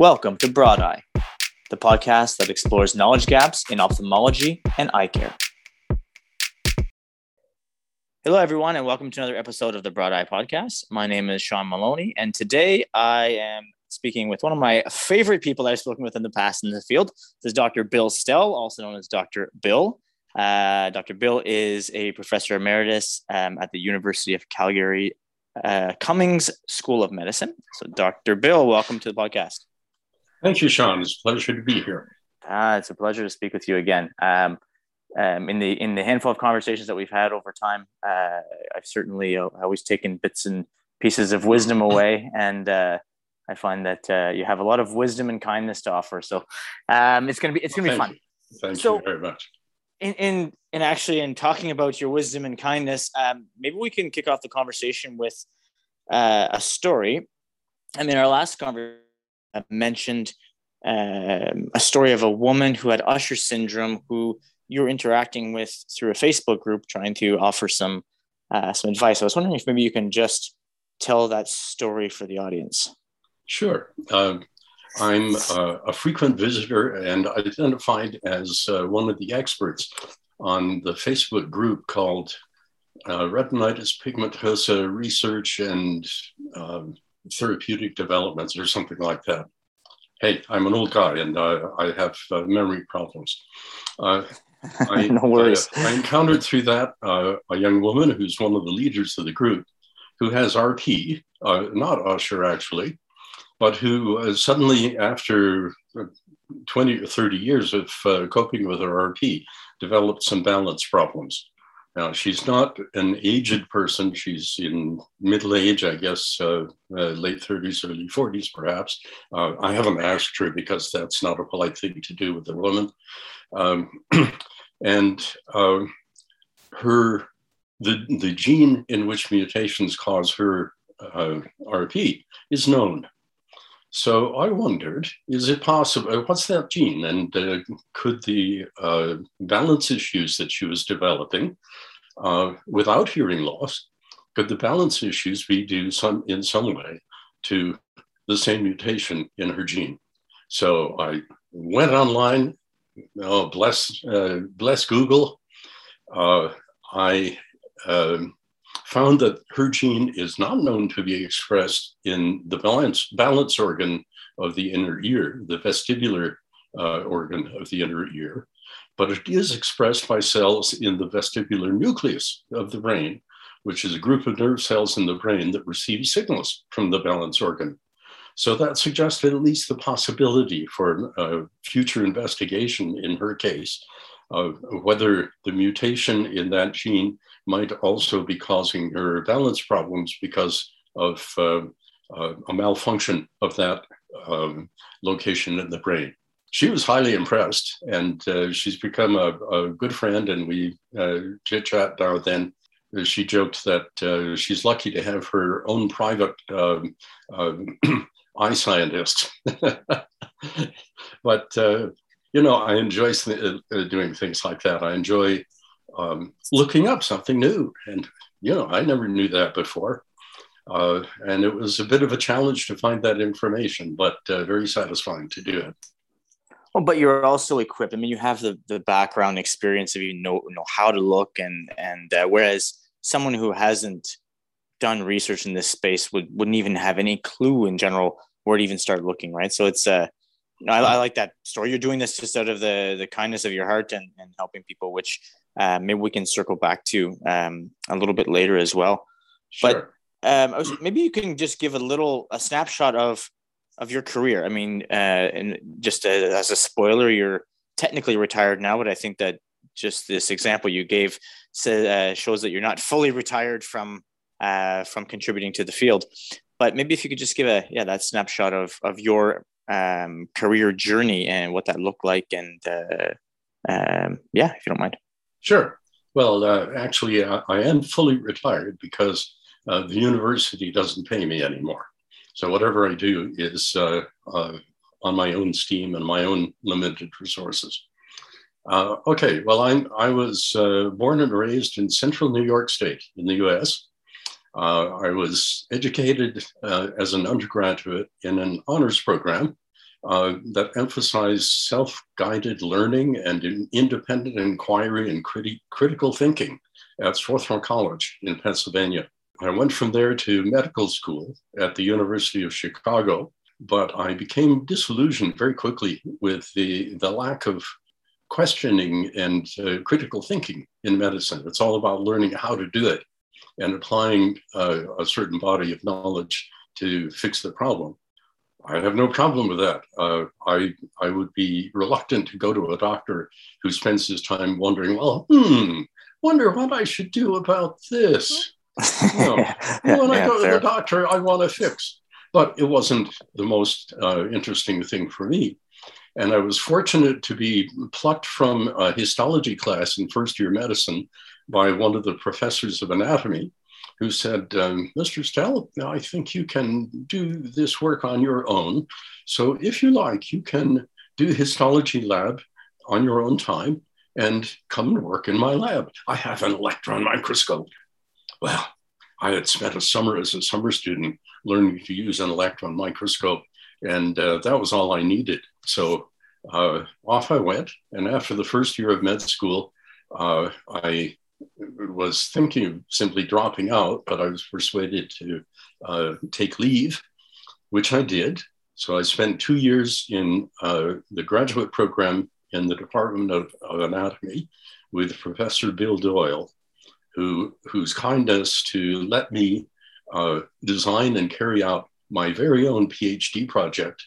Welcome to Broad Eye, the podcast that explores knowledge gaps in ophthalmology and eye care. Hello, everyone, and welcome to another episode of the Broad Eye Podcast. My name is Sean Maloney, and today I am speaking with one of my favorite people that I've spoken with in the past in the field. This is Dr. Bill Stell, also known as Dr. Bill. Uh, Dr. Bill is a professor emeritus um, at the University of Calgary uh, Cummings School of Medicine. So, Dr. Bill, welcome to the podcast. Thank you, Sean. It's a pleasure to be here. Ah, it's a pleasure to speak with you again. Um, um, in the in the handful of conversations that we've had over time, uh, I've certainly uh, always taken bits and pieces of wisdom away, and uh, I find that uh, you have a lot of wisdom and kindness to offer. So um, it's gonna be it's gonna well, be fun. You. Thank so, you very much. In, in in actually in talking about your wisdom and kindness, um, maybe we can kick off the conversation with uh, a story. I mean, our last conversation mentioned um, a story of a woman who had Usher syndrome, who you were interacting with through a Facebook group, trying to offer some uh, some advice. I was wondering if maybe you can just tell that story for the audience. Sure. Um, I'm uh, a frequent visitor and identified as uh, one of the experts on the Facebook group called uh, Retinitis Pigmentosa Research and um, therapeutic developments or something like that. Hey, I'm an old guy and uh, I have uh, memory problems. Uh, I, no worries. I, I, encountered through that uh, a young woman who's one of the leaders of the group who has RP, uh, not Usher actually, but who uh, suddenly, after 20 or 30 years of coping with her RP, developed some balance problems. Now, she's not an aged person. She's in middle age, I guess, uh, uh, late 30s, early 40s, perhaps. Uh, I haven't asked her because that's not a polite thing to do with a woman. Um, and uh, her, the, the gene in which mutations cause her uh, RP is known. So I wondered, is it possible? What's that gene? And uh, could the uh, balance issues that she was developing uh, without hearing loss, could the balance issues be due some, in some way to the same mutation in her gene? So I went online, oh, bless, uh, bless Google. Uh, I um, found that her gene is not known to be expressed in the balance, balance organ of the inner ear, the vestibular uh, organ of the inner ear, but it is expressed by cells in the vestibular nucleus of the brain, which is a group of nerve cells in the brain that receive signals from the balance organ. So that suggested at least the possibility for uh, future investigation in her case whether the mutation in that gene might also be causing her balance problems because of uh, uh, a malfunction of that um, location in the brain. She was highly impressed, and uh, she's become a, a, good friend, and we uh, chit chat now then. She joked that uh, she's lucky to have her own private um, um eye scientist. but uh, you know, I enjoy doing things like that. I enjoy um, looking up something new. And, you know, I never knew that before. Uh, and it was a bit of a challenge to find that information, but uh, very satisfying to do it. Well, but you're also equipped. I mean, you have the, the background experience of you know, know how to look, and and uh, whereas someone who hasn't done research in this space would wouldn't even have any clue in general where to even start looking, right? So it's uh, know, I, I like that story. You're doing this just out of the the kindness of your heart and and helping people, which uh, maybe we can circle back to um, a little bit later as well. Sure. But um, was, maybe you can just give a little a snapshot of of your career. I mean, uh, and just a, as a spoiler, you're technically retired now, but I think that just this example you gave uh, shows that you're not fully retired from uh, from contributing to the field. But maybe if you could just give a yeah that snapshot of of your um, career journey and what that looked like, and uh, um, yeah, if you don't mind. Sure. Well, uh, actually, I, I, am fully retired because uh, the university doesn't pay me anymore. So whatever I do is uh, uh on my own steam and my own limited resources. Uh, okay, well, I'm, I was uh, born and raised in central New York State in the US. I was educated as an undergraduate in an honors program uh, that emphasized self guided learning and independent inquiry and criti- critical thinking at Swarthmore College in Pennsylvania. I went from there to medical school at the University of Chicago, but I became disillusioned very quickly with the, the lack of questioning and uh, critical thinking in medicine. It's all about learning how to do it and applying uh, a certain body of knowledge to fix the problem. I have no problem with that. Uh, I I would be reluctant to go to a doctor who spends his time wondering, well, hmm, wonder what I should do about this. No. when I go to the doctor, I want to fix. But it wasn't the most uh, interesting thing for me. And I was fortunate to be plucked from a histology class in first year medicine by one of the professors of anatomy who said, um, Mr. Stell, I think you can do this work on your own. So if you like, you can do histology lab on your own time and come and work in my lab. I have an electron microscope. Well, I had spent a summer as a summer student learning to use an electron microscope, and uh, that was all I needed. So uh, off I went. And after the first year of med school, uh, I was thinking of simply dropping out, but I was persuaded to uh, take leave, which I did. So I spent two years in uh, the graduate program in the Department of, of, Anatomy with Professor Bill Doyle, who, whose kindness to let me uh, design and carry out my very own PhD project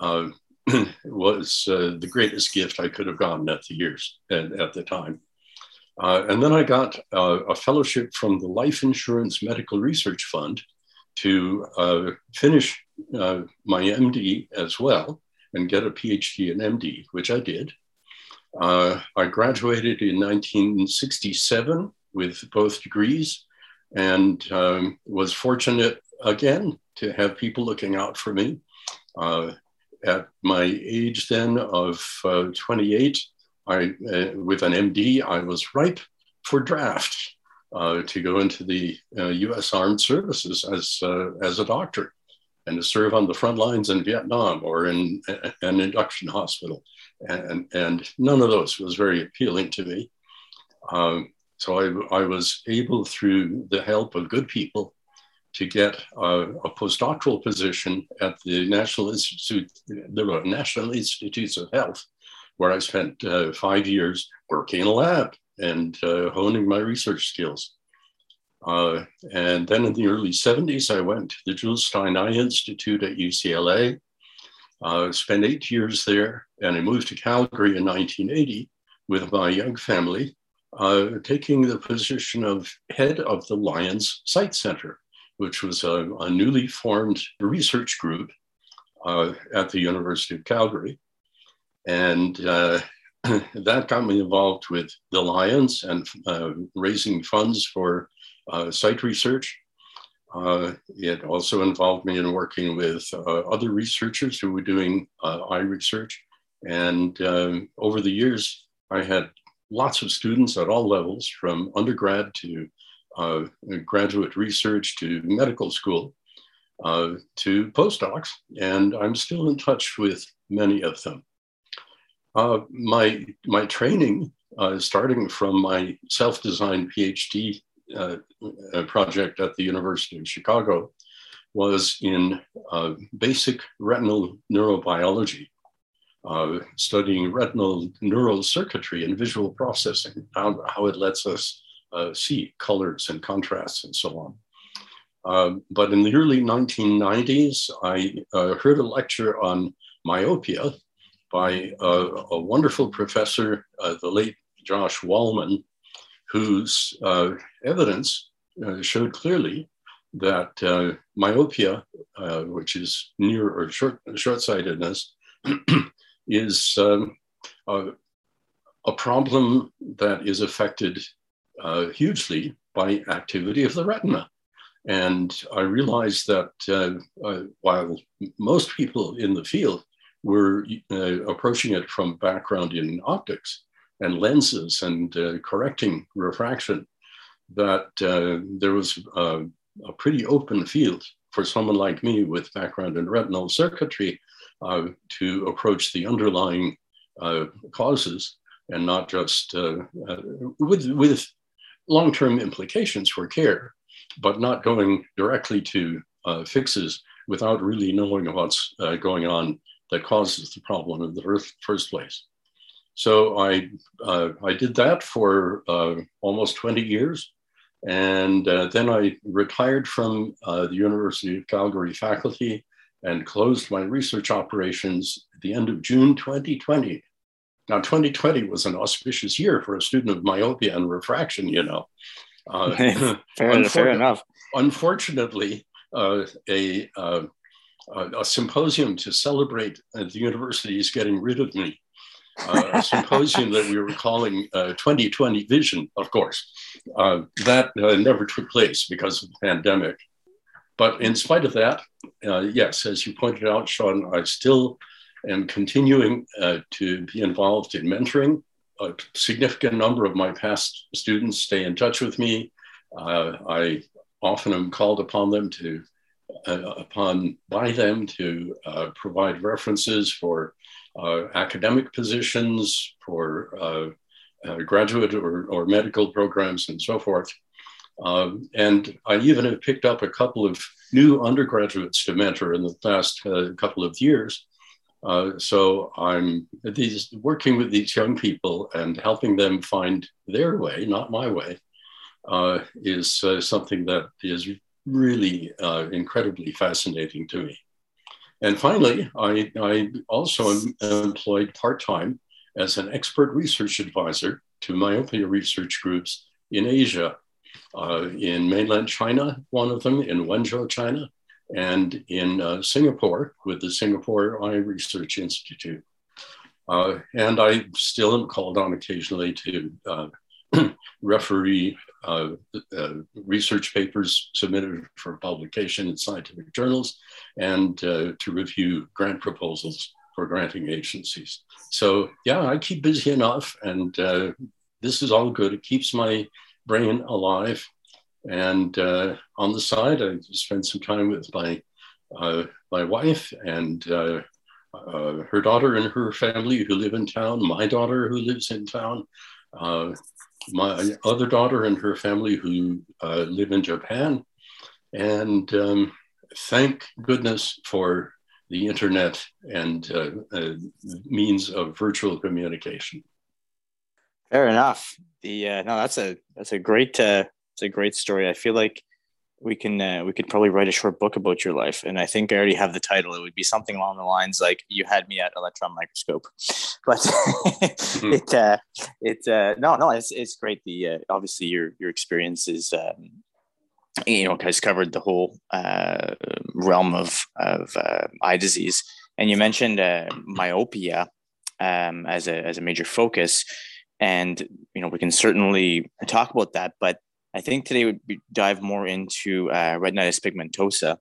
uh, was uh, the greatest gift I could have gotten at the years and at the time. Uh, and then I got uh, a fellowship from the Life Insurance Medical Research Fund to uh, finish uh, my MD as well and get a PhD in MD, which I did. Uh, I graduated in 1967 with both degrees and um, was fortunate again to have people looking out for me. Uh, at my age then of 28, I, uh, with an MD, I was ripe for draft uh, to go into the uh, U.S. Armed Services as uh, as a doctor and to serve on the front lines in Vietnam or in an induction hospital, and and none of those was very appealing to me. Um, so I, I was able, through the help of good people, to get a postdoctoral position at the National Institute, the National Institutes of Health where I spent uh, five years working in a lab and uh, honing my research skills. Uh, and then in the early 70s, I went to the Jules Stein Eye Institute at UCLA, uh, spent eight years there, and I moved to Calgary in 1980 with my young family, uh, taking the position of head of the Lions Sight Center, which was a, a newly formed research group uh, at the University of Calgary. And uh, that got me involved with the Lions and uh, raising funds for uh, sight research. Uh, it also involved me in working with uh, other researchers who were doing uh, eye research. And um, over the years, I had lots of students at all levels, from undergrad to graduate research to medical school to postdocs. And I'm still in touch with many of them. Uh, my my training, uh, starting from my self-designed PhD uh, uh, project at the University of Chicago, was in uh, basic retinal neurobiology, studying retinal neural circuitry and visual processing, how, how it lets us see colors and contrasts and so on. But in the early 1990s, I heard a lecture on myopia by a, wonderful professor, uh, the late Josh Wallman, whose uh, evidence uh, showed clearly that uh, myopia, uh, which is near or short short-sightedness, is um, a, a, problem that is affected uh, hugely by activity of the retina. And I realized that while most people in the field we're uh, approaching it from background in optics and lenses and uh, correcting refraction, that uh, there was a, a, pretty open field for someone like me with background in retinal circuitry uh, to approach the underlying uh, causes and not just uh, uh, with, with long term implications for care, but not going directly to uh, fixes without really knowing what's going on that causes the problem in the first place. So I, I did that for almost 20 years. And uh, then I retired from uh, the University of Calgary faculty and closed my research operations at the end of June 2020. Now, 2020 was an auspicious year for a student of myopia and refraction, you know. Uh, fair, fair, enough. Unfortunately, uh, a, uh, symposium to celebrate the university is getting rid of me uh, a symposium that we were calling uh, 2020 Vision, of course. Uh, that uh, never took place because of the pandemic. But in spite of that, uh, yes, as you pointed out, Sean, I still am continuing uh, to be involved in mentoring. A significant number of my past students stay in touch with me. I often am called upon them to, upon by them to provide references for uh, academic positions, for uh, uh, graduate or, or medical programs, and so forth. Um, and I even have picked up a couple of new undergraduates to mentor in the past uh, couple of years. Uh, so I'm these, working with these young people and helping them find their way, not my way, uh, is something that is really incredibly fascinating to me. And finally, I, I also am employed part time as an expert research advisor to myopia research groups in Asia, uh, in mainland China, one of them, in Wenzhou, China, and in uh, Singapore with the Singapore Eye Research Institute. Uh, and I still am called on occasionally to uh, referee uh, uh, research papers submitted for publication in scientific journals and uh, to review grant proposals for granting agencies. So yeah, I keep busy enough and uh, this is all good. It keeps my brain alive. And uh, on the side, I spend some time with my, uh, my wife and her daughter and her family who live in town, my daughter who lives in town, my other daughter and her family who live in Japan. And um, thank goodness for the internet and uh, uh, means of virtual communication. Fair enough. The uh, no, that's a that's a great uh, it's a great story. I feel like we can uh, we could probably write a short book about your life, and I think I already have the title. It would be something along the lines like "You had me at electron microscope," but mm-hmm. it uh, it uh, no no it's it's great. The uh, obviously your your experience is um, you know, has covered the whole uh, realm of of uh, eye disease. And you mentioned uh, myopia um, as a as a major focus, and you know we can certainly talk about that. But I think today would be, dive more into uh, retinitis pigmentosa.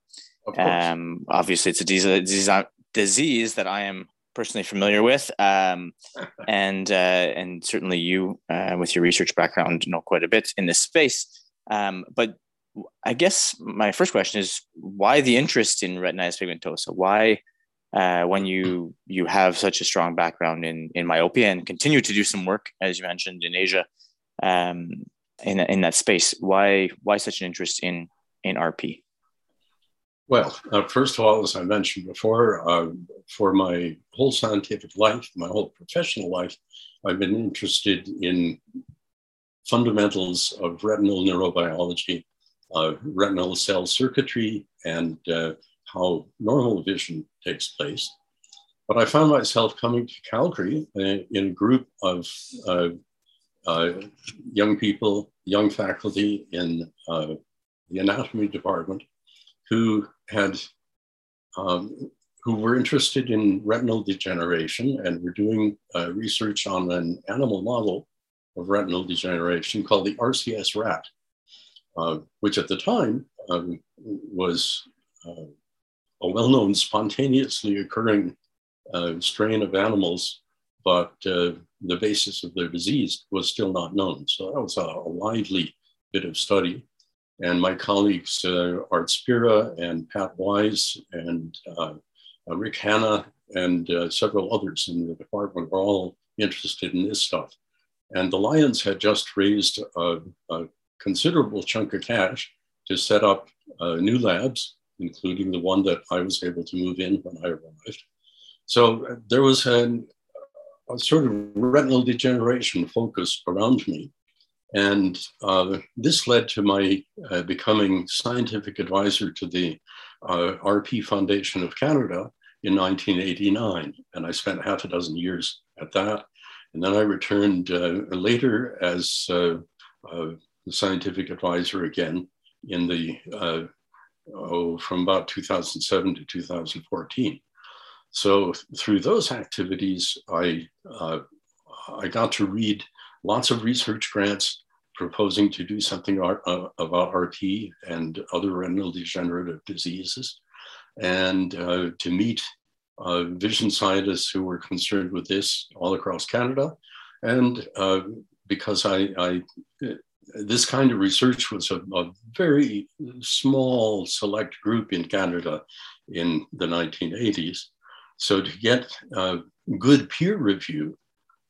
Um, obviously, it's a disease, disease that I am personally familiar with, um, and uh, and certainly you, uh, with your research background, know quite a bit in this space. Um, but I guess my first question is why the interest in retinitis pigmentosa? Why, uh, when you you have such a strong background in in myopia and continue to do some work, as you mentioned in Asia, um, in in that space, why why such an interest in in RP? Well, uh, first of all, as I mentioned before, uh, for my whole scientific life, my whole professional life, I've been interested in fundamentals of retinal neurobiology uh, retinal cell circuitry and uh, how normal vision takes place. But I found myself coming to Calgary uh, in a group of uh, young people, young faculty in uh, the anatomy department who had um, who were interested in retinal degeneration and were doing research on an animal model of retinal degeneration called the RCS rat uh, which at the time um, was uh, a well known spontaneously occurring uh, strain of animals, but uh, the basis of their disease was still not known. So that was a, a lively bit of study. And my colleagues, uh, Art Spira and Pat Wise and uh, Rick Hanna and uh, several others in the department were all interested in this stuff. And the Lions had just raised a, a considerable chunk of cash to set up uh, new labs, including the one that I was able to move in when I arrived. So uh, there was an, a sort of retinal degeneration focus around me. And uh, this led to my uh, becoming scientific advisor to the uh, RP Foundation of Canada in 1989. And I spent half a dozen years at that. And then I returned uh, later as uh, uh, the scientific advisor again in the, oh, from about 2007 to 2014. So through those activities, I, I got to read lots of research grants proposing to do something uh, about RP and other retinal degenerative diseases, and uh, to meet uh, vision scientists who were concerned with this all across Canada. And uh, because I, I, this kind of research was a, a, very small select group in Canada in the 1980s. So to get uh, good peer review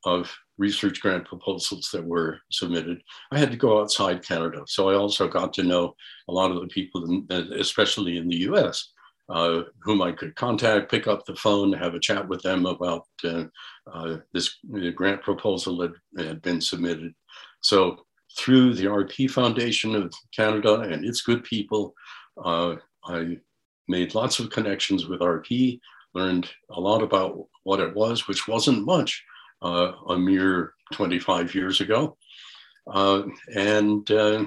of research grant proposals that were submitted, I had to go outside Canada. So I also got to know a lot of the people, especially in the US, uh, whom I could contact, pick up the phone, have a chat with them about uh, uh, this grant proposal that had been submitted. So through the RP Foundation of Canada and its good people, uh, I made lots of connections with RP, learned a lot about what it was, which wasn't much uh, a mere 25 years ago. Uh, and uh,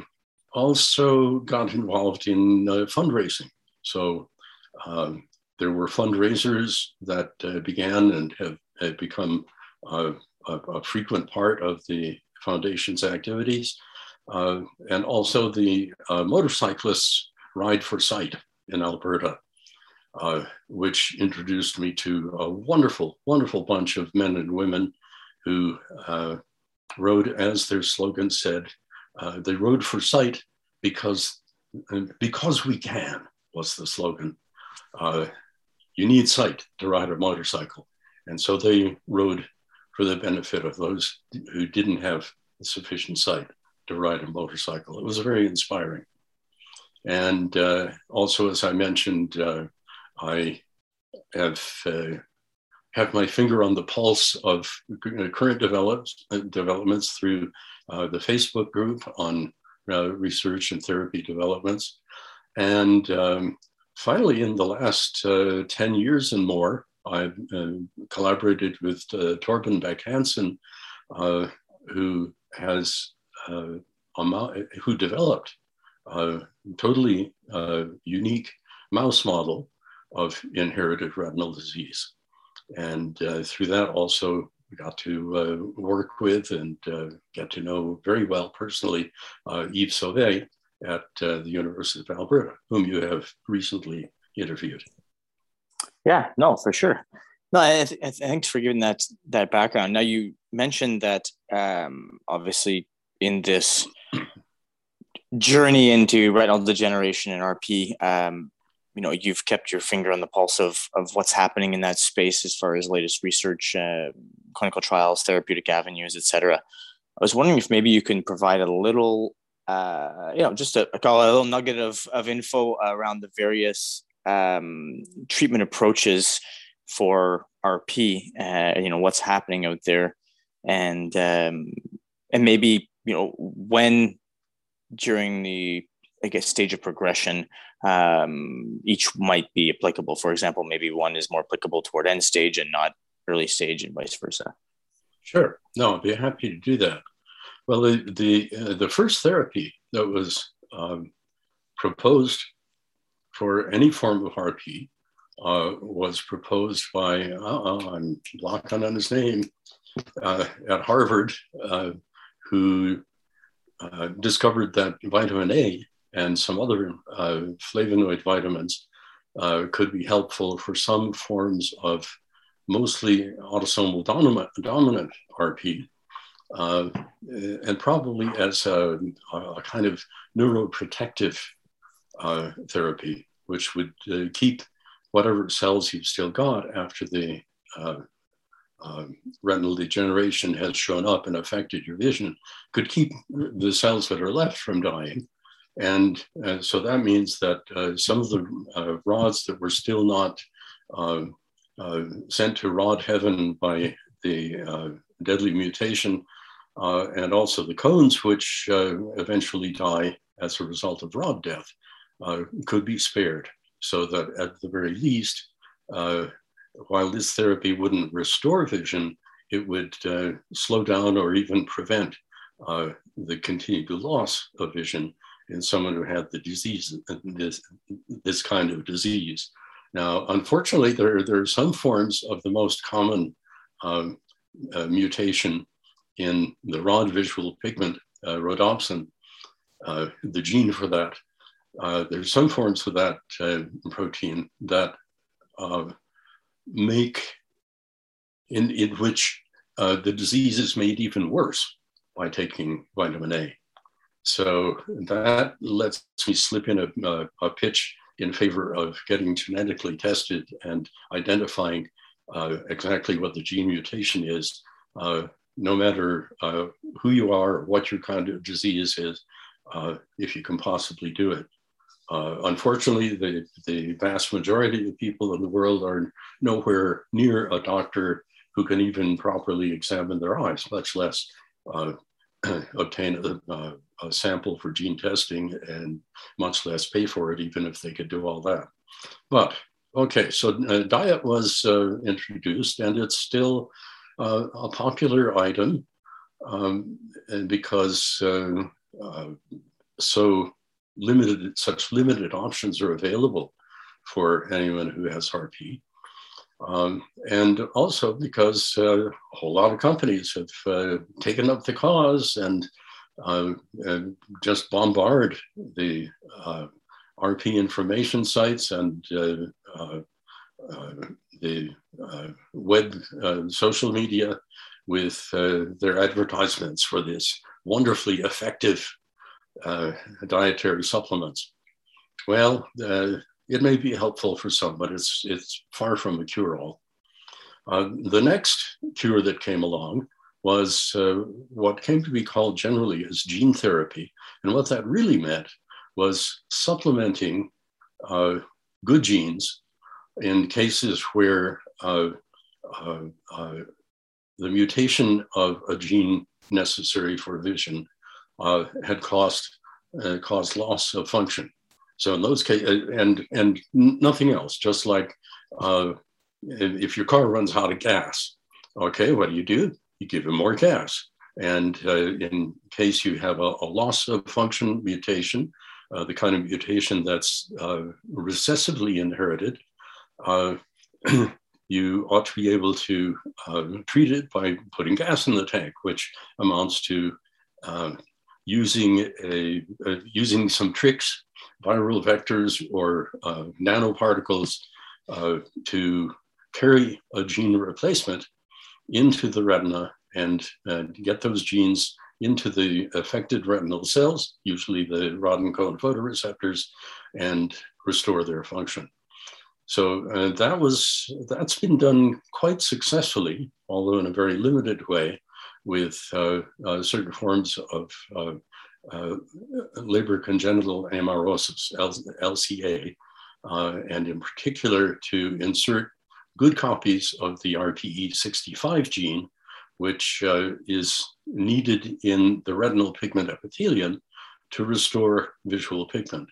also got involved in fundraising. So um, there were fundraisers that began and have, have become a, a, frequent part of the foundation's activities. Uh, and also the uh, motorcyclists ride for sight in Alberta, uh, which introduced me to a wonderful, wonderful bunch of men and women who uh, rode, as their slogan said, uh, they rode for sight because, because we can was the slogan. Uh, you need sight to ride a motorcycle. And so they rode for the benefit of those who didn't have sufficient sight to ride a motorcycle. It was very inspiring. And uh, also, as I mentioned, uh, I have uh, have my finger on the pulse of current develops, uh, developments through uh, the Facebook group on uh, research and therapy developments. And um, finally, in the last uh, 10 years and more, I've uh, collaborated with uh, Torben Bech Hansen, who has who developed a totally unique mouse model of inherited retinal disease. And uh, through that, also got to uh, work with and uh, get to know very well personally uh, Yves Sauvé at uh, the University of Alberta, whom you have recently interviewed. Yeah, no, for sure. No, I th- thanks for giving that that background. Now you mentioned that um, obviously in this journey into retinal degeneration and RP, um, you know you've kept your finger on the pulse of of what's happening in that space as far as latest research, uh, clinical trials, therapeutic avenues, etc. I was wondering if maybe you can provide a little, uh, you know, just a, a, call a little nugget of of info around the various um, treatment approaches for RP. Uh, you know, what's happening out there, and um, and maybe you know when during the I guess stage of progression um, each might be applicable. For example, maybe one is more applicable toward end stage and not early stage, and vice versa. Sure. No, I'd be happy to do that. Well, the the, uh, the first therapy that was um, proposed for any form of RP uh, was proposed by uh, I'm blocking on his name uh, at Harvard, uh, who uh, discovered that vitamin A and some other uh, flavonoid vitamins uh, could be helpful for some forms of mostly autosomal dominant, dominant RP, uh, and probably as a, a, kind of neuroprotective uh, therapy, which would uh, keep whatever cells you've still got after the uh, uh, retinal degeneration has shown up and affected your vision could keep the cells that are left from dying. And uh, so that means that uh, some of the uh, rods that were still not uh, uh, sent to rod heaven by the deadly mutation, and also the cones, which eventually die as a result of rod death, could be spared. So that at the very least, while this therapy wouldn't restore vision, it would uh, slow down or even prevent uh, the continued loss of vision in someone who had the disease, this, this kind of disease. Now, unfortunately, there, there are some forms of the most common um, uh, mutation in the rod visual pigment, uh, rhodopsin, uh, the gene for that. Uh, there's some forms of that uh, protein that make in, in which uh, the disease is made even worse by taking vitamin A. So that lets me slip in a, a, a pitch in favor of getting genetically tested and identifying uh, exactly what the gene mutation is, uh, no matter uh, who you are, what your kind of disease is, uh, if you can possibly do it. Uh, unfortunately, the, the vast majority of people in the world are nowhere near a doctor who can even properly examine their eyes, much less uh, obtain a, a, sample for gene testing and much less pay for it, even if they could do all that. But okay, so uh, diet was uh, introduced and it's still uh, a popular item um, because uh, so limited, such limited options are available for anyone who has RP. Um, and also because uh, a whole lot of companies have uh, taken up the cause and, uh, just bombard the uh, RP information sites and uh, uh, the web social media with their advertisements for this wonderfully effective dietary supplements. Well, it may be helpful for some, but it's, it's far from a cure all. Uh, the next cure that came along was uh, what came to be called generally as gene therapy. And what that really meant was supplementing uh, good genes in cases where uh, the mutation of a gene necessary for vision uh, had caused uh, caused loss of function. So in those cases, uh, and and nothing else, just like uh, if your car runs out of gas, okay, what do you do? You give it more gas. And uh, in case you have a, a loss of function mutation, uh, the kind of mutation that's recessively inherited, you ought to be able to treat it by putting gas in the tank, which amounts to using a, uh, using some tricks, viral vectors or uh, nanoparticles uh, to carry a gene replacement into the retina and get those genes into the affected retinal cells, usually the rod and cone photoreceptors, and restore their function. So uh, that was that's been done quite successfully, although in a very limited way, with uh, uh, certain forms of uh, uh, Leber congenital amaurosis, LCA, uh, and in particular to insert good copies of the RPE65 gene, which is needed in the retinal pigment epithelium to restore visual pigment.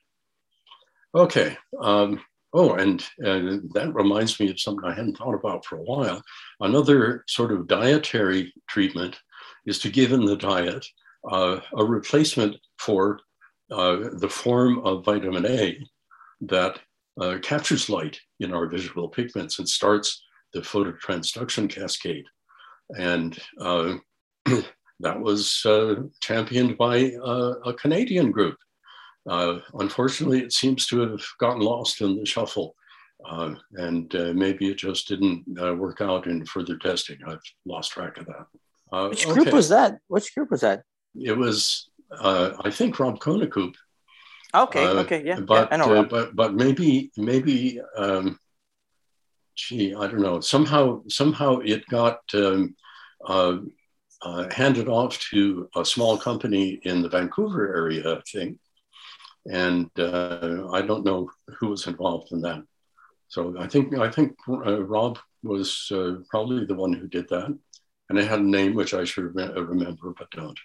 Okay, um, Oh, and, and that reminds me of something I hadn't thought about for a while. Another sort of dietary treatment is to give in the diet uh, a replacement for uh, the form of vitamin A that uh, captures light in our visual pigments and starts the phototransduction cascade. And uh, that was uh, championed by uh, a Canadian group uh, unfortunately, it seems to have gotten lost in the shuffle. Uh, and uh, maybe it just didn't uh, work out in further testing. I've lost track of that. Uh, Which group okay. was that? Which group was that? It was, uh, I think, Rob Koenekoop. Okay, okay, yeah, but, yeah, I know. but but maybe maybe um, gee, I don't know. Somehow, somehow it got um, uh, uh, handed off to a small company in the Vancouver area, I think. And uh, I don't know who was involved in that. So I think I think uh, Rob was uh, probably the one who did that, and it had a name which I should remember but don't.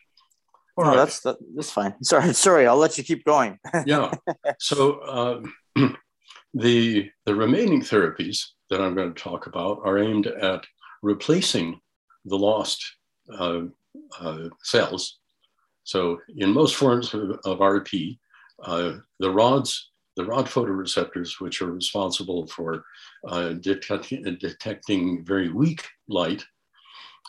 All no, right. that's that, that's fine. Sorry, sorry. I'll let you keep going. yeah. So um, the the remaining therapies that I'm going to talk about are aimed at replacing the lost uh, uh, cells. So in most forms of, of RP, uh, the rods, the rod photoreceptors, which are responsible for uh, detecting, detecting very weak light,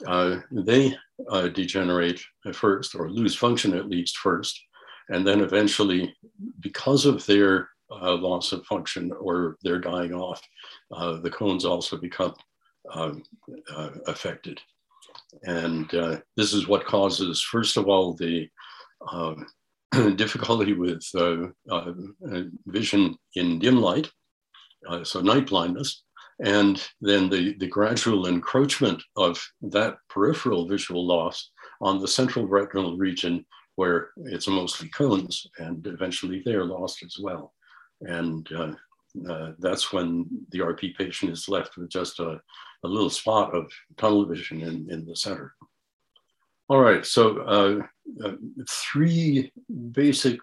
uh, they uh, degenerate at first or lose function at least first. And then eventually, because of their uh, loss of function or they're dying off, uh, the cones also become um, uh, affected. And uh, this is what causes, first of all, the um, difficulty with vision in dim light, so night blindness, and then the, the gradual encroachment of that peripheral visual loss on the central retinal region where it's mostly cones and eventually they're lost as well. And uh, uh, that's when the RP patient is left with just a, a little spot of tunnel vision in, in the center. All right, so uh, uh three basic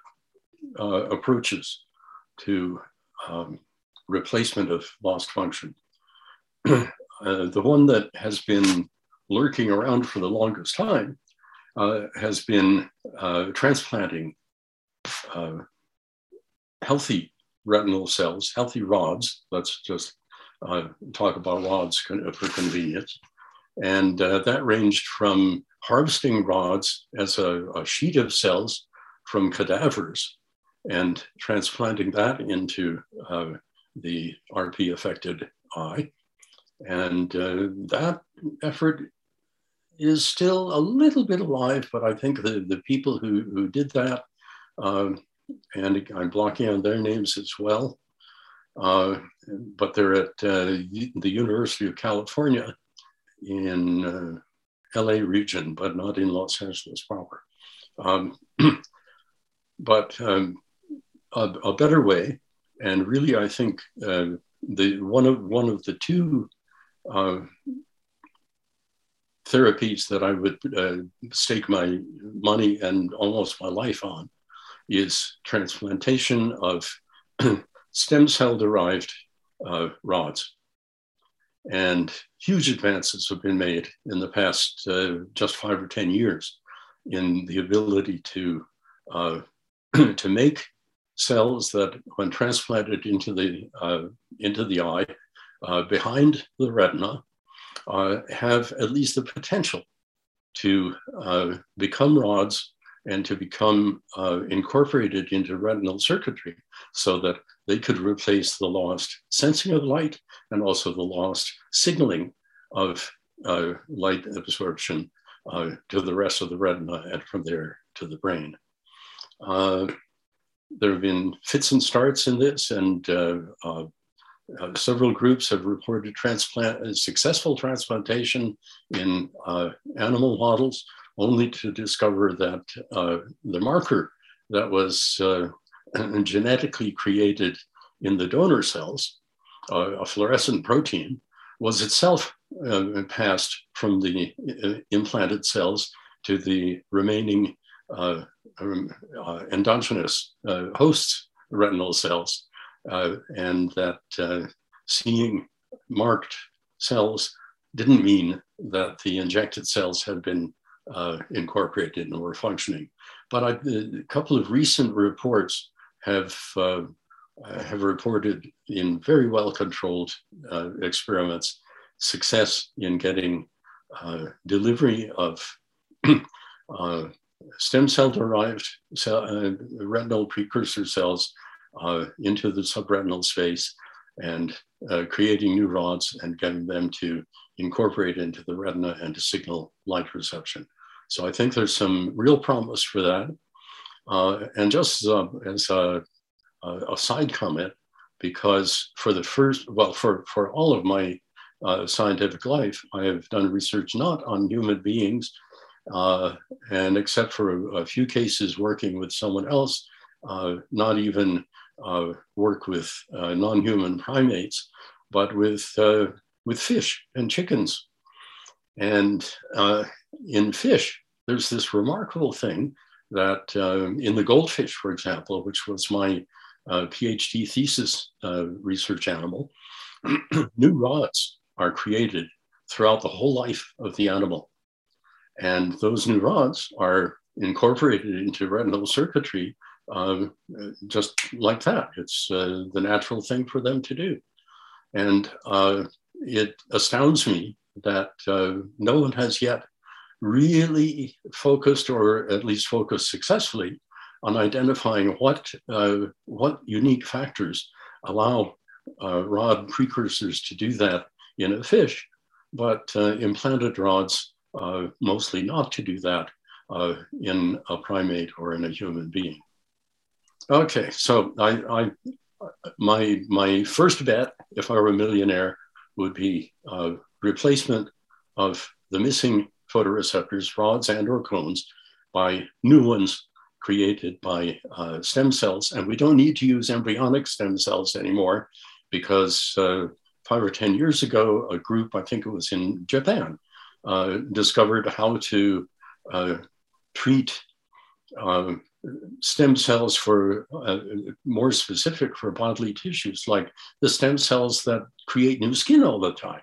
uh, approaches to um, replacement of lost function. Uh, the one that has been lurking around for the longest time has been transplanting healthy retinal cells, healthy rods. Let's just uh, talk about rods for convenience. And uh, that ranged from harvesting rods as a, a, sheet of cells from cadavers and transplanting that into uh, the RP affected eye. And uh, that effort is still a little bit alive, but I think the, the people who, who did that um, and I'm blocking on their names as well. Uh, but they're at uh, the University of California in uh, LA region, but not in Los Angeles proper. Um, but um, a, a, better way, and really, I think uh, the one of one of the two uh, therapies that I would uh, stake my money and almost my life on is transplantation of stem cell derived uh, rods. And huge advances have been made in the past uh, just five or 10 years in the ability to, uh, to make cells that, when transplanted into the, uh, into the eye, uh, behind the retina, uh, have at least the potential to become rods and to become uh, incorporated into retinal circuitry so that they could replace the lost sensing of light and also the lost signaling of uh, light absorption uh, to the rest of the retina and from there to the brain. Uh, there have been fits and starts in this, and uh, uh, several groups have reported transplant, successful transplantation in animal models only to discover that uh, the marker that was uh, genetically created in the donor cells, uh, a fluorescent protein, was itself uh, passed from the uh, implanted cells to the remaining uh, um, endogenous host retinal cells, and that seeing marked cells didn't mean that the injected cells had been uh, incorporated and were functioning. But I, a couple of recent reports have uh, have reported in very well controlled uh, experiments success in getting uh, delivery of uh, stem cell derived cell, uh, retinal precursor cells into the subretinal space and creating new rods and getting them to incorporate into the retina and to signal light reception. So I think there's some real promise for that. Uh, and just uh, as a, a, side comment, because for the first, well, for, for all of my uh, scientific life, I have done research not on human beings, uh, and except for a, a, few cases working with someone else, uh, not even uh, work with uh, non-human primates, but with, uh, with fish and chickens. And in fish, there's this remarkable thing that um, in the goldfish, for example, which was my uh, PhD thesis uh, research animal, new rods are created throughout the whole life of the animal. And those new rods are incorporated into retinal circuitry um, just like that. It's uh, the natural thing for them to do. And uh, it astounds me that uh, no one has yet really focused, or at least focused successfully, on identifying what, uh, what unique factors allow uh, rod precursors to do that in a fish, but uh, implanted rods uh, mostly not to do that uh, in a primate or in a human being. Okay, so I, I, my, my first bet, if I were a millionaire, would be replacement of the missing photoreceptors, rods and or cones, by new ones created by uh, stem cells. And we don't need to use embryonic stem cells anymore because uh, five or 10 years ago, a group, I think it was in Japan, uh, discovered how to uh, treat uh, stem cells for uh, more specific for bodily tissues, like the stem cells that create new skin all the time.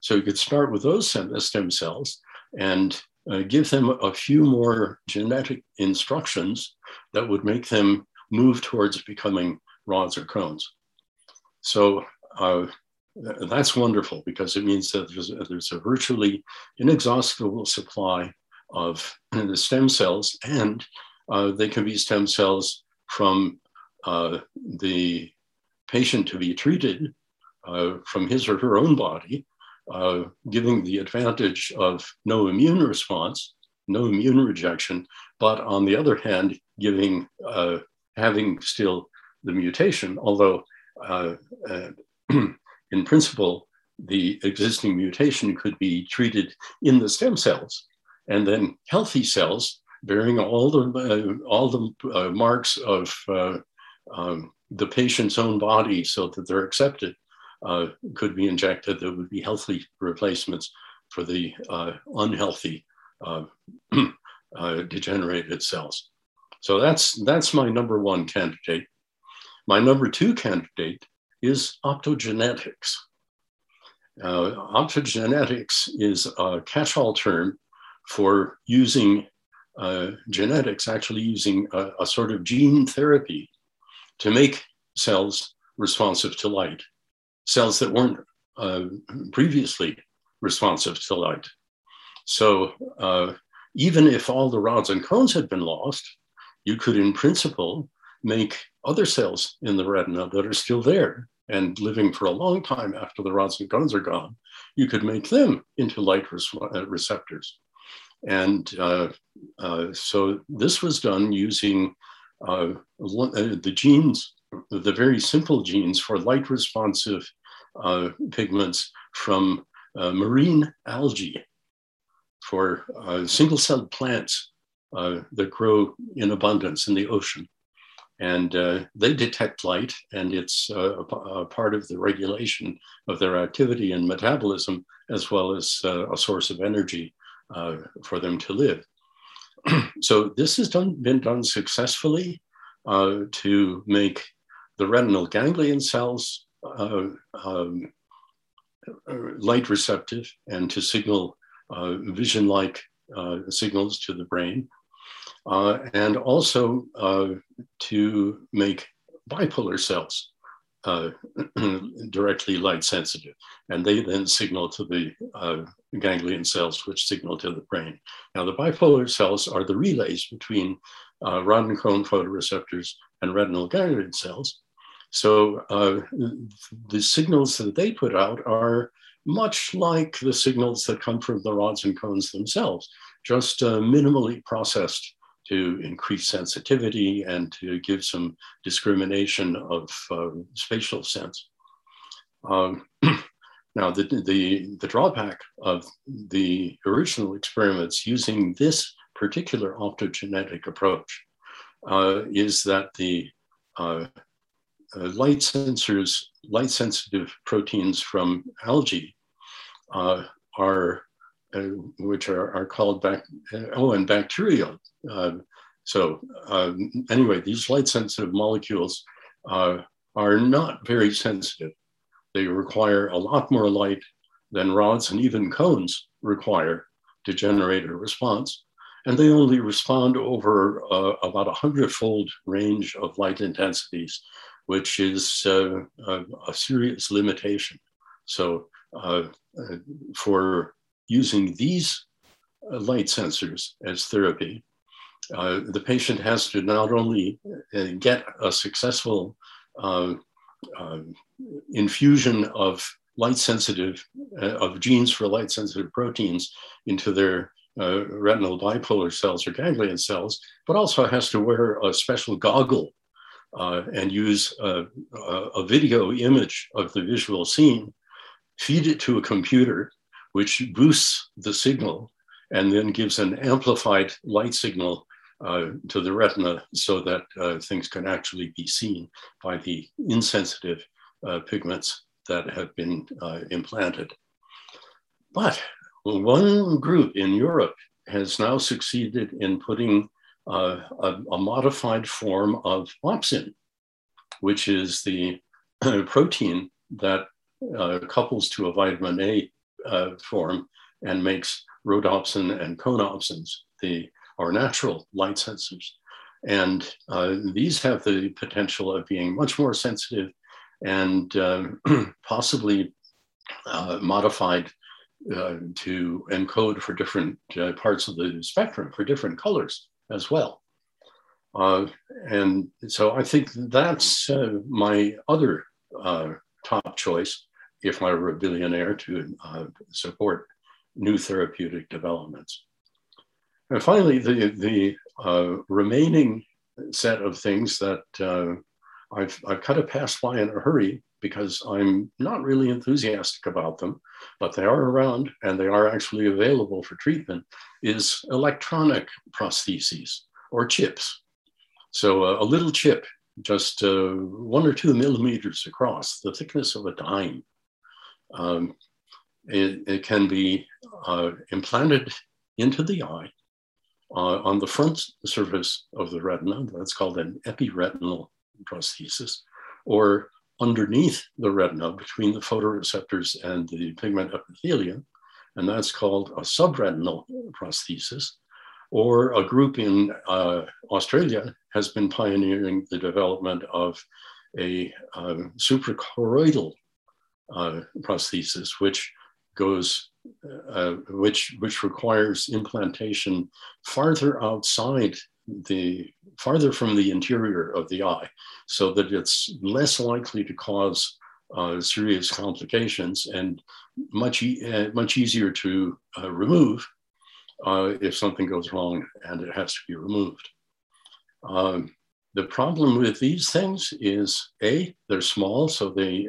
So you could start with those stem cells and uh, give them a few more genetic instructions that would make them move towards becoming rods or cones. So uh, that's wonderful because it means that there's, there's a virtually inexhaustible supply of the stem cells, and uh, they can be stem cells from uh, the patient to be treated uh, from his or her own body uh, giving the advantage of no immune response, no immune rejection, but on the other hand, giving uh, having still the mutation, although uh, in principle, the existing mutation could be treated in the stem cells, and then healthy cells bearing all the uh, all the uh, marks of um, the patient's own body, so that they're accepted uh, could be injected that would be healthy replacements for the uh, unhealthy uh, uh, degenerated cells. So that's, that's my number one candidate. My number two candidate is optogenetics. Uh, optogenetics is a catch-all term for using uh, genetics, actually using a, a, sort of gene therapy to make cells responsive to light cells that weren't uh, previously responsive to light. So uh, even if all the rods and cones had been lost, you could, in principle, make other cells in the retina that are still there and living for a long time after the rods and cones are gone. You could make them into light res- uh, receptors. And uh, uh, so this was done using uh, the genes the very simple genes for light responsive uh, pigments from uh, marine algae for uh, single celled plants uh, that grow in abundance in the ocean. And uh, they detect light, and it's uh, a, part of the regulation of their activity and metabolism, as well as a source of energy for them to live. so, this has done, been done successfully to make the retinal ganglion cells uh, um, light receptive and to signal uh, vision like uh, signals to the brain, uh, and also uh, to make bipolar cells uh, directly light sensitive. And they then signal to the ganglion cells, which signal to the brain. Now, the bipolar cells are the relays between rod and cone photoreceptors and retinal ganglion cells. So uh, the signals that they put out are much like the signals that come from the rods and cones themselves, just uh, minimally processed to increase sensitivity and to give some discrimination of uh, spatial sense. Um, now, the, the, the drawback of the original experiments using this particular optogenetic approach uh, is that the uh, uh, light sensors, light sensitive proteins from algae uh, are, which are, are called back, oh, and bacterial. Uh, so um, anyway, these light sensitive molecules uh, are not very sensitive. They require a lot more light than rods and even cones require to generate a response. And they only respond over uh, about a hundredfold range of light intensities which is uh, a, a, serious limitation. So, uh, uh for using these uh, light sensors as therapy, uh, the patient has to not only get a successful infusion of light sensitive, of genes for light sensitive proteins into their uh, retinal bipolar cells or ganglion cells, but also has to wear a special goggle uh, and use a, a, video image of the visual scene, feed it to a computer, which boosts the signal and then gives an amplified light signal uh, to the retina so that uh, things can actually be seen by the insensitive uh, pigments that have been uh, implanted. But one group in Europe has now succeeded in putting uh, a, a, modified form of opsin, which is the protein that uh, couples to a vitamin A uh, form and makes rhodopsin and cone opsins, the our natural light sensors. And uh, these have the potential of being much more sensitive and um, possibly uh, modified uh, to encode for different uh, parts of the spectrum, for different colors as well. Uh, and so I think that's uh, my other uh, top choice if I were a billionaire to uh, support new therapeutic developments. And finally, the, the uh, remaining set of things that uh, I've, I've kind of passed by in a hurry because I'm not really enthusiastic about them, but they are around and they are actually available for treatment, is electronic prostheses or chips. So uh, a little chip, just uh, one or two millimeters across, the thickness of a dime. Um, it, it, can be uh, implanted into the eye uh, on the front surface of the retina. That's called an epiretinal prosthesis, or underneath the retina between the photoreceptors and the pigment epithelium, and that's called a subretinal prosthesis. Or a group in uh, Australia has been pioneering the development of a uh, suprachoroidal uh, prosthesis, which goes, uh, which which requires implantation farther outside the farther from the interior of the eye so that it's less likely to cause uh, serious complications and much, e- uh, much easier to uh, remove uh, if something goes wrong and it has to be removed. Um, the problem with these things is a they're small, so they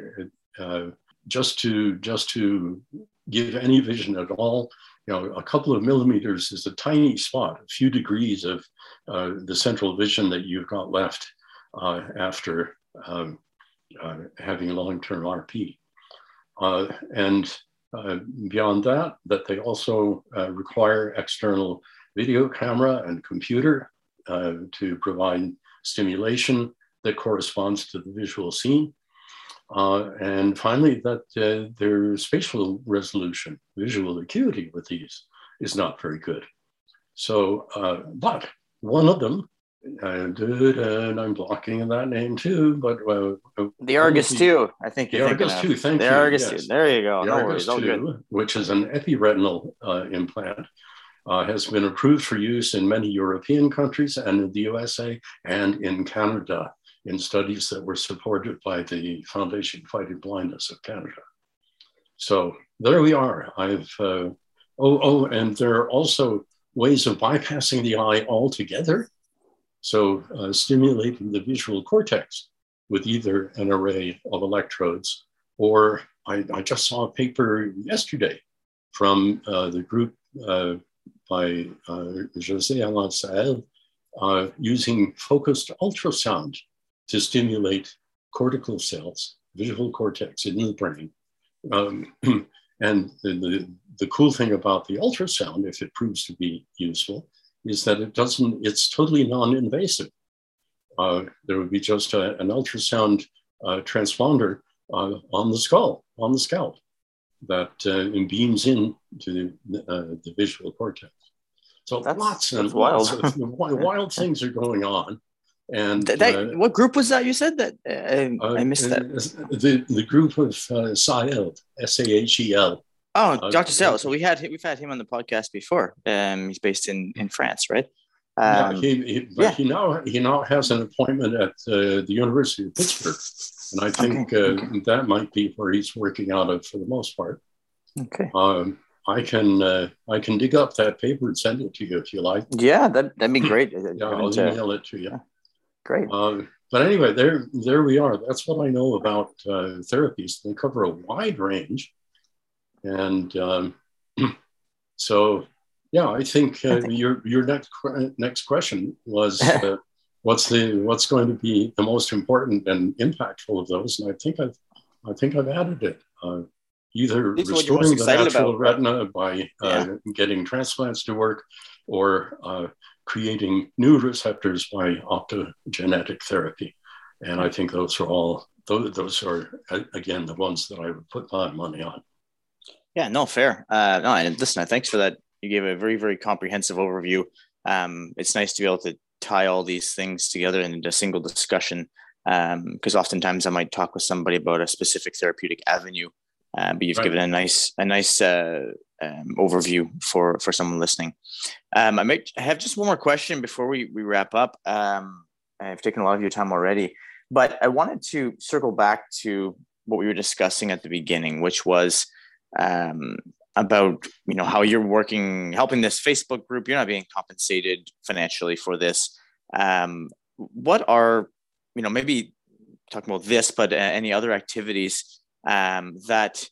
uh, just to just to give any vision at all you know, a couple of millimeters is a tiny spot, a few degrees of uh, the central vision that you've got left uh, after um, uh, having long-term RP. Uh, and uh, beyond that, that they also uh, require external video camera and computer to provide stimulation that corresponds to the visual scene. Uh, and finally, that uh, their spatial resolution, visual acuity with these is not very good. So, uh, but one of them, and I'm blocking that name too, but uh, the Argus the, 2, I think the Argus 2, thank the you. The Argus yes. 2, there you go. The no Argus worries, 2, which is an epiretinal uh, implant. Uh, has been approved for use in many European countries and in the USA and in Canada in studies that were supported by the Foundation Fighting Blindness of Canada. So there we are. I've, uh, oh, oh, and there are also ways of bypassing the eye altogether. So, uh, stimulating the visual cortex with either an array of electrodes, or I, I just saw a paper yesterday from uh, the group uh, by uh, José Alain Sahel uh, using focused ultrasound to stimulate cortical cells, visual cortex in the brain. Um, and the, the, the, cool thing about the ultrasound, if it proves to be useful, is that it doesn't, it's totally non-invasive. Uh, there would be just a, an ultrasound uh, transponder uh, on the skull, on the scalp, that uh, beams in to the, uh, the visual cortex. So that's, lots and lots wild. of wild things are going on. And that, uh, what group was that you said that uh, I missed that? The, the group of uh, Sahel, S A H E L. Oh, uh, Dr. Sahel. So we had we've had him on the podcast before. Um, he's based in in France, right? Um, yeah, he, he, yeah. he now he now has an appointment at uh, the University of Pittsburgh, and I think okay. uh, that might be where he's working out of for the most part. Okay. Um, I can uh, I can dig up that paper and send it to you if you like. Yeah, that that'd be great. yeah, I'll email it to you. Yeah. Great. Uh, but anyway, there there we are. That's what I know about uh, therapies. They cover a wide range, and um, so yeah, I think, uh, I think, your your next next question was uh, what's the what's going to be the most important and impactful of those, and I think I've I think I've added it. Uh, either restoring the natural about. retina by uh, yeah. getting transplants to work or uh, creating new receptors by optogenetic therapy. And I think those are all, those, those are, again, the ones that I would put my money on. Yeah, no, fair. Uh, no, and listen, thanks for that. You gave a very, very comprehensive overview. Um, it's nice to be able to tie all these things together in a single discussion because um, oftentimes I might talk with somebody about a specific therapeutic avenue uh, but you've right. given a nice a nice uh, um, overview for for someone listening. Um, I might have just one more question before we we wrap up. Um, I've taken a lot of your time already, but I wanted to circle back to what we were discussing at the beginning, which was um, about you know how you're working, helping this Facebook group. You're not being compensated financially for this. Um, what are you know maybe talking about this, but uh, any other activities um, that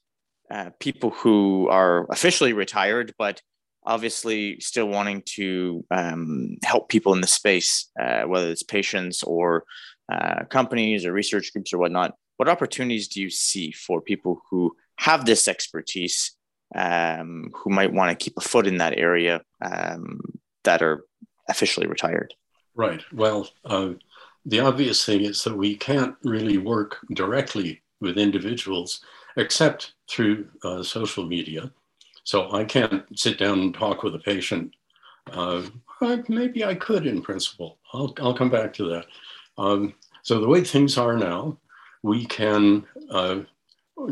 uh, people who are officially retired, but obviously still wanting to um, help people in the space, uh, whether it's patients or uh, companies or research groups or whatnot. What opportunities do you see for people who have this expertise, um, who might want to keep a foot in that area um, that are officially retired? Right. Well, uh, the obvious thing is that we can't really work directly with individuals except through uh, social media. So I can't sit down and talk with a patient. Uh, maybe I could in principle. I'll, I'll come back to that. Um, so the way things are now, we can uh,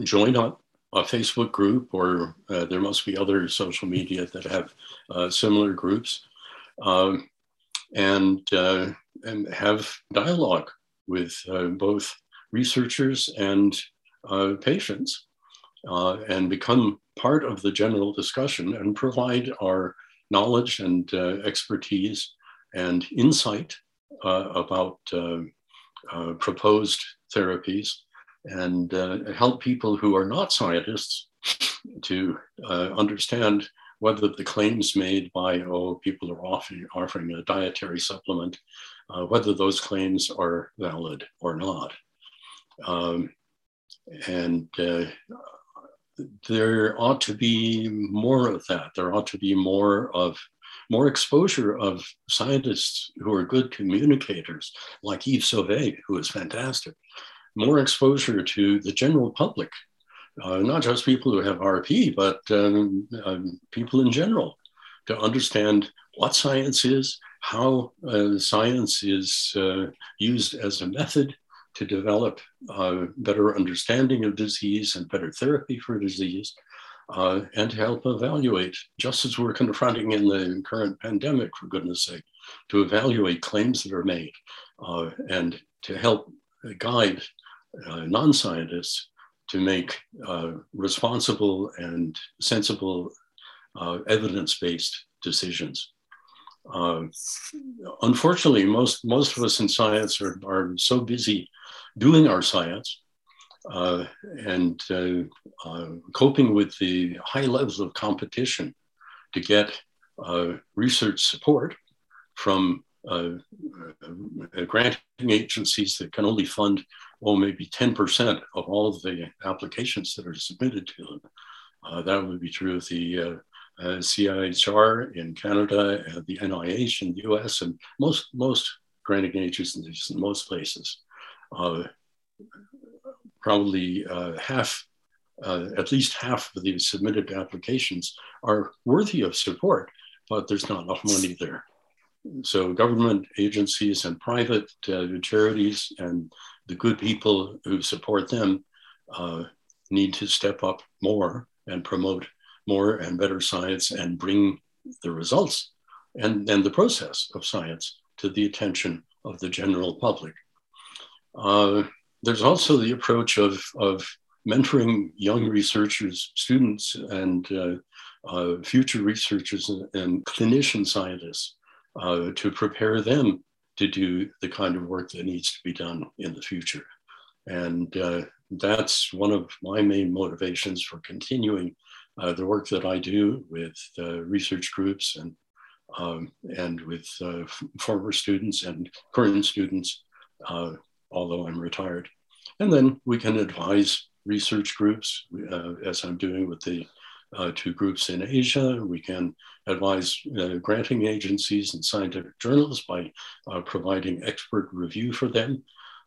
join up a Facebook group, or uh, there must be other social media that have uh, similar groups, um, and uh, and have dialogue with both researchers and uh, patients uh, and become part of the general discussion and provide our knowledge and uh, expertise and insight uh, about uh, uh, proposed therapies and help people who are not scientists to understand whether the claims made by oh people are offering, offering a dietary supplement, whether those claims are valid or not. Um, and uh, there ought to be more of that. There ought to be more of more exposure of scientists who are good communicators, like Yves Sauvé, who is fantastic. More exposure to the general public, uh, not just people who have RP, but um, um, people in general, to understand what science is, how uh, science is uh, used as a method, to develop uh, better understanding of disease and better therapy for disease, uh, and to help evaluate, just as we're confronting in the current pandemic, for goodness sake, to evaluate claims that are made uh, and to help guide uh, non scientists to make uh, responsible and sensible uh, evidence based decisions. Uh, unfortunately, most, most of us in science are, are so busy doing our science uh, and uh, uh, coping with the high levels of competition to get uh, research support from granting agencies that can only fund, oh, maybe 10% of all of the applications that are submitted to them. that would be true of the uh, CIHR in Canada, uh, the NIH in the US, and most, most granting agencies in most places. Uh, probably uh, half, uh, at least half of the submitted applications are worthy of support, but there's not enough money there. So government agencies and private uh, charities and the good people who support them need to step up more and promote more and better science and bring the results and, and the process of science to the attention of the general public. Uh, there's also the approach of, of mentoring young researchers, students, and uh, uh, future researchers and, and clinician scientists uh, to prepare them to do the kind of work that needs to be done in the future. And uh, that's one of my main motivations for continuing uh, the work that I do with research groups and um, and with former students and current students, although I'm retired. And then we can advise research groups, uh, as I'm doing with the uh, two groups in Asia. We can advise granting agencies and scientific journals by providing expert review for them.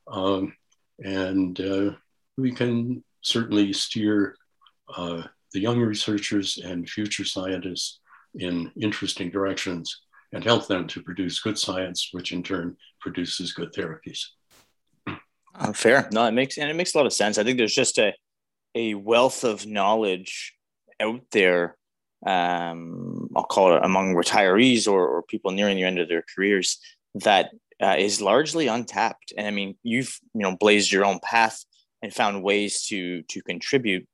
Um, and we can certainly steer uh, the young researchers and future scientists in interesting directions and help them to produce good science, which in turn produces good therapies. Oh, fair. No, it makes and it makes a lot of sense. I think there's just a a wealth of knowledge out there. Um, I'll call it among retirees or, or people nearing the end of their careers that uh, is largely untapped. And I mean, you've you know blazed your own path and found ways to to contribute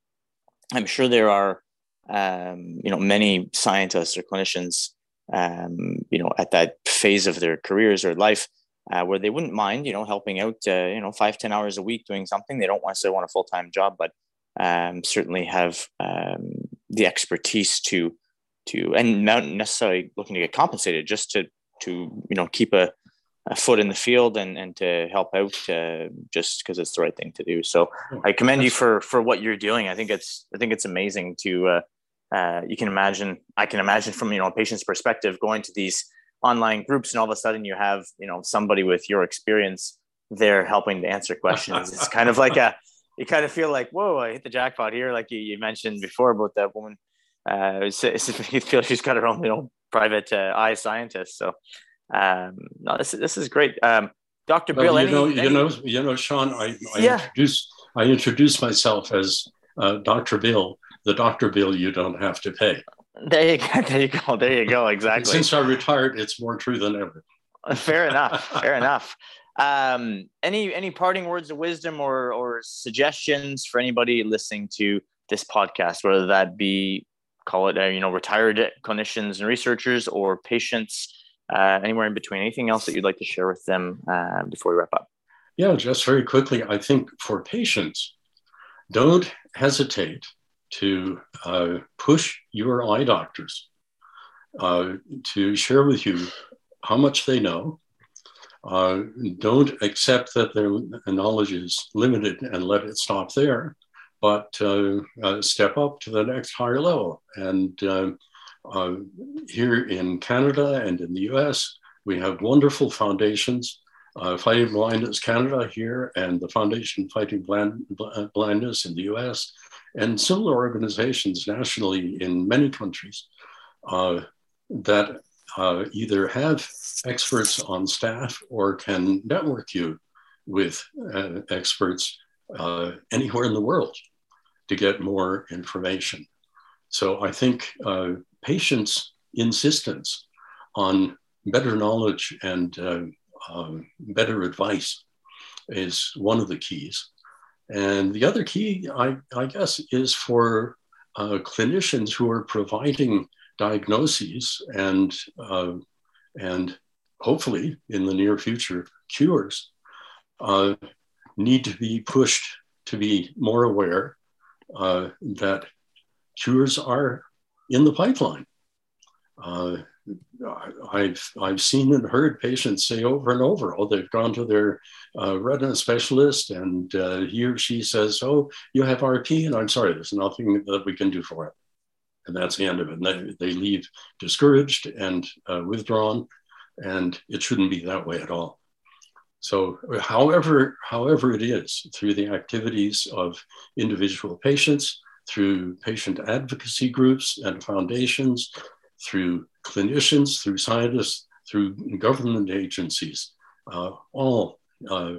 I'm sure there are, um, you know, many scientists or clinicians, um, you know, at that phase of their careers or life uh, where they wouldn't mind, you know, helping out, uh, you know, five ten hours a week doing something. They don't necessarily want a full time job, but um, certainly have um, the expertise to to and not necessarily looking to get compensated, just to to you know keep a a foot in the field and, and to help out uh, just because it's the right thing to do. So I commend you for for what you're doing. I think it's I think it's amazing to uh, uh, you can imagine I can imagine from you know a patient's perspective going to these online groups and all of a sudden you have you know somebody with your experience there helping to answer questions. it's kind of like a you kind of feel like whoa I hit the jackpot here like you, you mentioned before about that woman. Uh, you feel she's got her own you know private uh, eye scientist. So um, no, this is this is great. Um, Dr. Bill, you know, any, you know, you know, Sean, I, I yeah. introduced I introduced myself as uh, Dr. Bill, the Dr. Bill you don't have to pay. There you go. There you go. There you go. Exactly. Since I retired, it's more true than ever. Fair enough. Fair enough. Um, any any parting words of wisdom or or suggestions for anybody listening to this podcast, whether that be call it uh, you know retired clinicians and researchers or patients uh, anywhere in between. Anything else that you'd like to share with them uh, before we wrap up? Yeah, just very quickly. I think for patients, don't hesitate to uh, push your eye doctors uh, to share with you how much they know. Uh, don't accept that their knowledge is limited and let it stop there, but uh, step up to the next higher level and uh, here in Canada and in the US, we have wonderful foundations. Uh, Fighting Blindness Canada here and the Foundation Fighting Blind, Blindness in the US, and similar organizations nationally in many countries uh, that uh, either have experts on staff or can network you with uh, experts uh, anywhere in the world to get more information. So I think uh, patients' insistence on better knowledge and uh, um, better advice is one of the keys. And the other key, I, I guess, is for uh, clinicians who are providing diagnoses and uh, and hopefully in the near future, cures, uh, need to be pushed to be more aware uh, that cures are in the pipeline. I've I've seen and heard patients say over and over, oh, they've gone to their uh, retina specialist, and uh, he or she says, oh, you have RP, and I'm sorry, there's nothing that we can do for it, and that's the end of it. And they, they leave discouraged and uh, withdrawn, and it shouldn't be that way at all. So, however, however it is, through the activities of individual patients, through patient advocacy groups and foundations, through clinicians, through scientists, through government agencies, uh, all uh,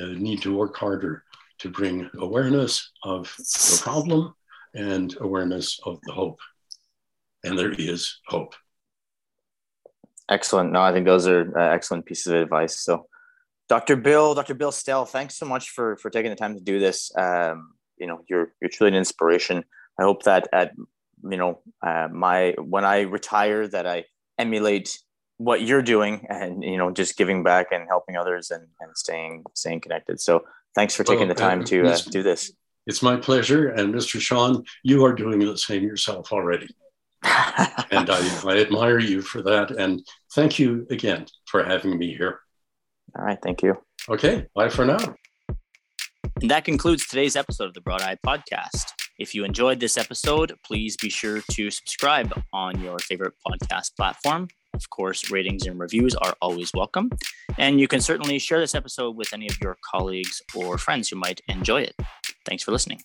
uh, need to work harder to bring awareness of the problem and awareness of the hope. And there is hope. Excellent. No, I think those are uh, excellent pieces of advice. So, Dr. Bill, Dr. Bill Stell, thanks so much for for taking the time to do this. Um, you know, you're you're truly an inspiration. I hope that at you know uh, my when i retire that i emulate what you're doing and you know just giving back and helping others and, and staying staying connected. So thanks for taking well, the time uh, to uh, do this. it's my pleasure. And mr sean you are doing the same yourself already. And I, I admire you for that. And thank you again for having me here. All right. Thank you. Okay. Bye for now. And that concludes today's episode of the broad eye podcast if you enjoyed this episode, please be sure to subscribe on your favorite podcast platform. Of course, ratings and reviews are always welcome. And you can certainly share this episode with any of your colleagues or friends who might enjoy it. Thanks for listening.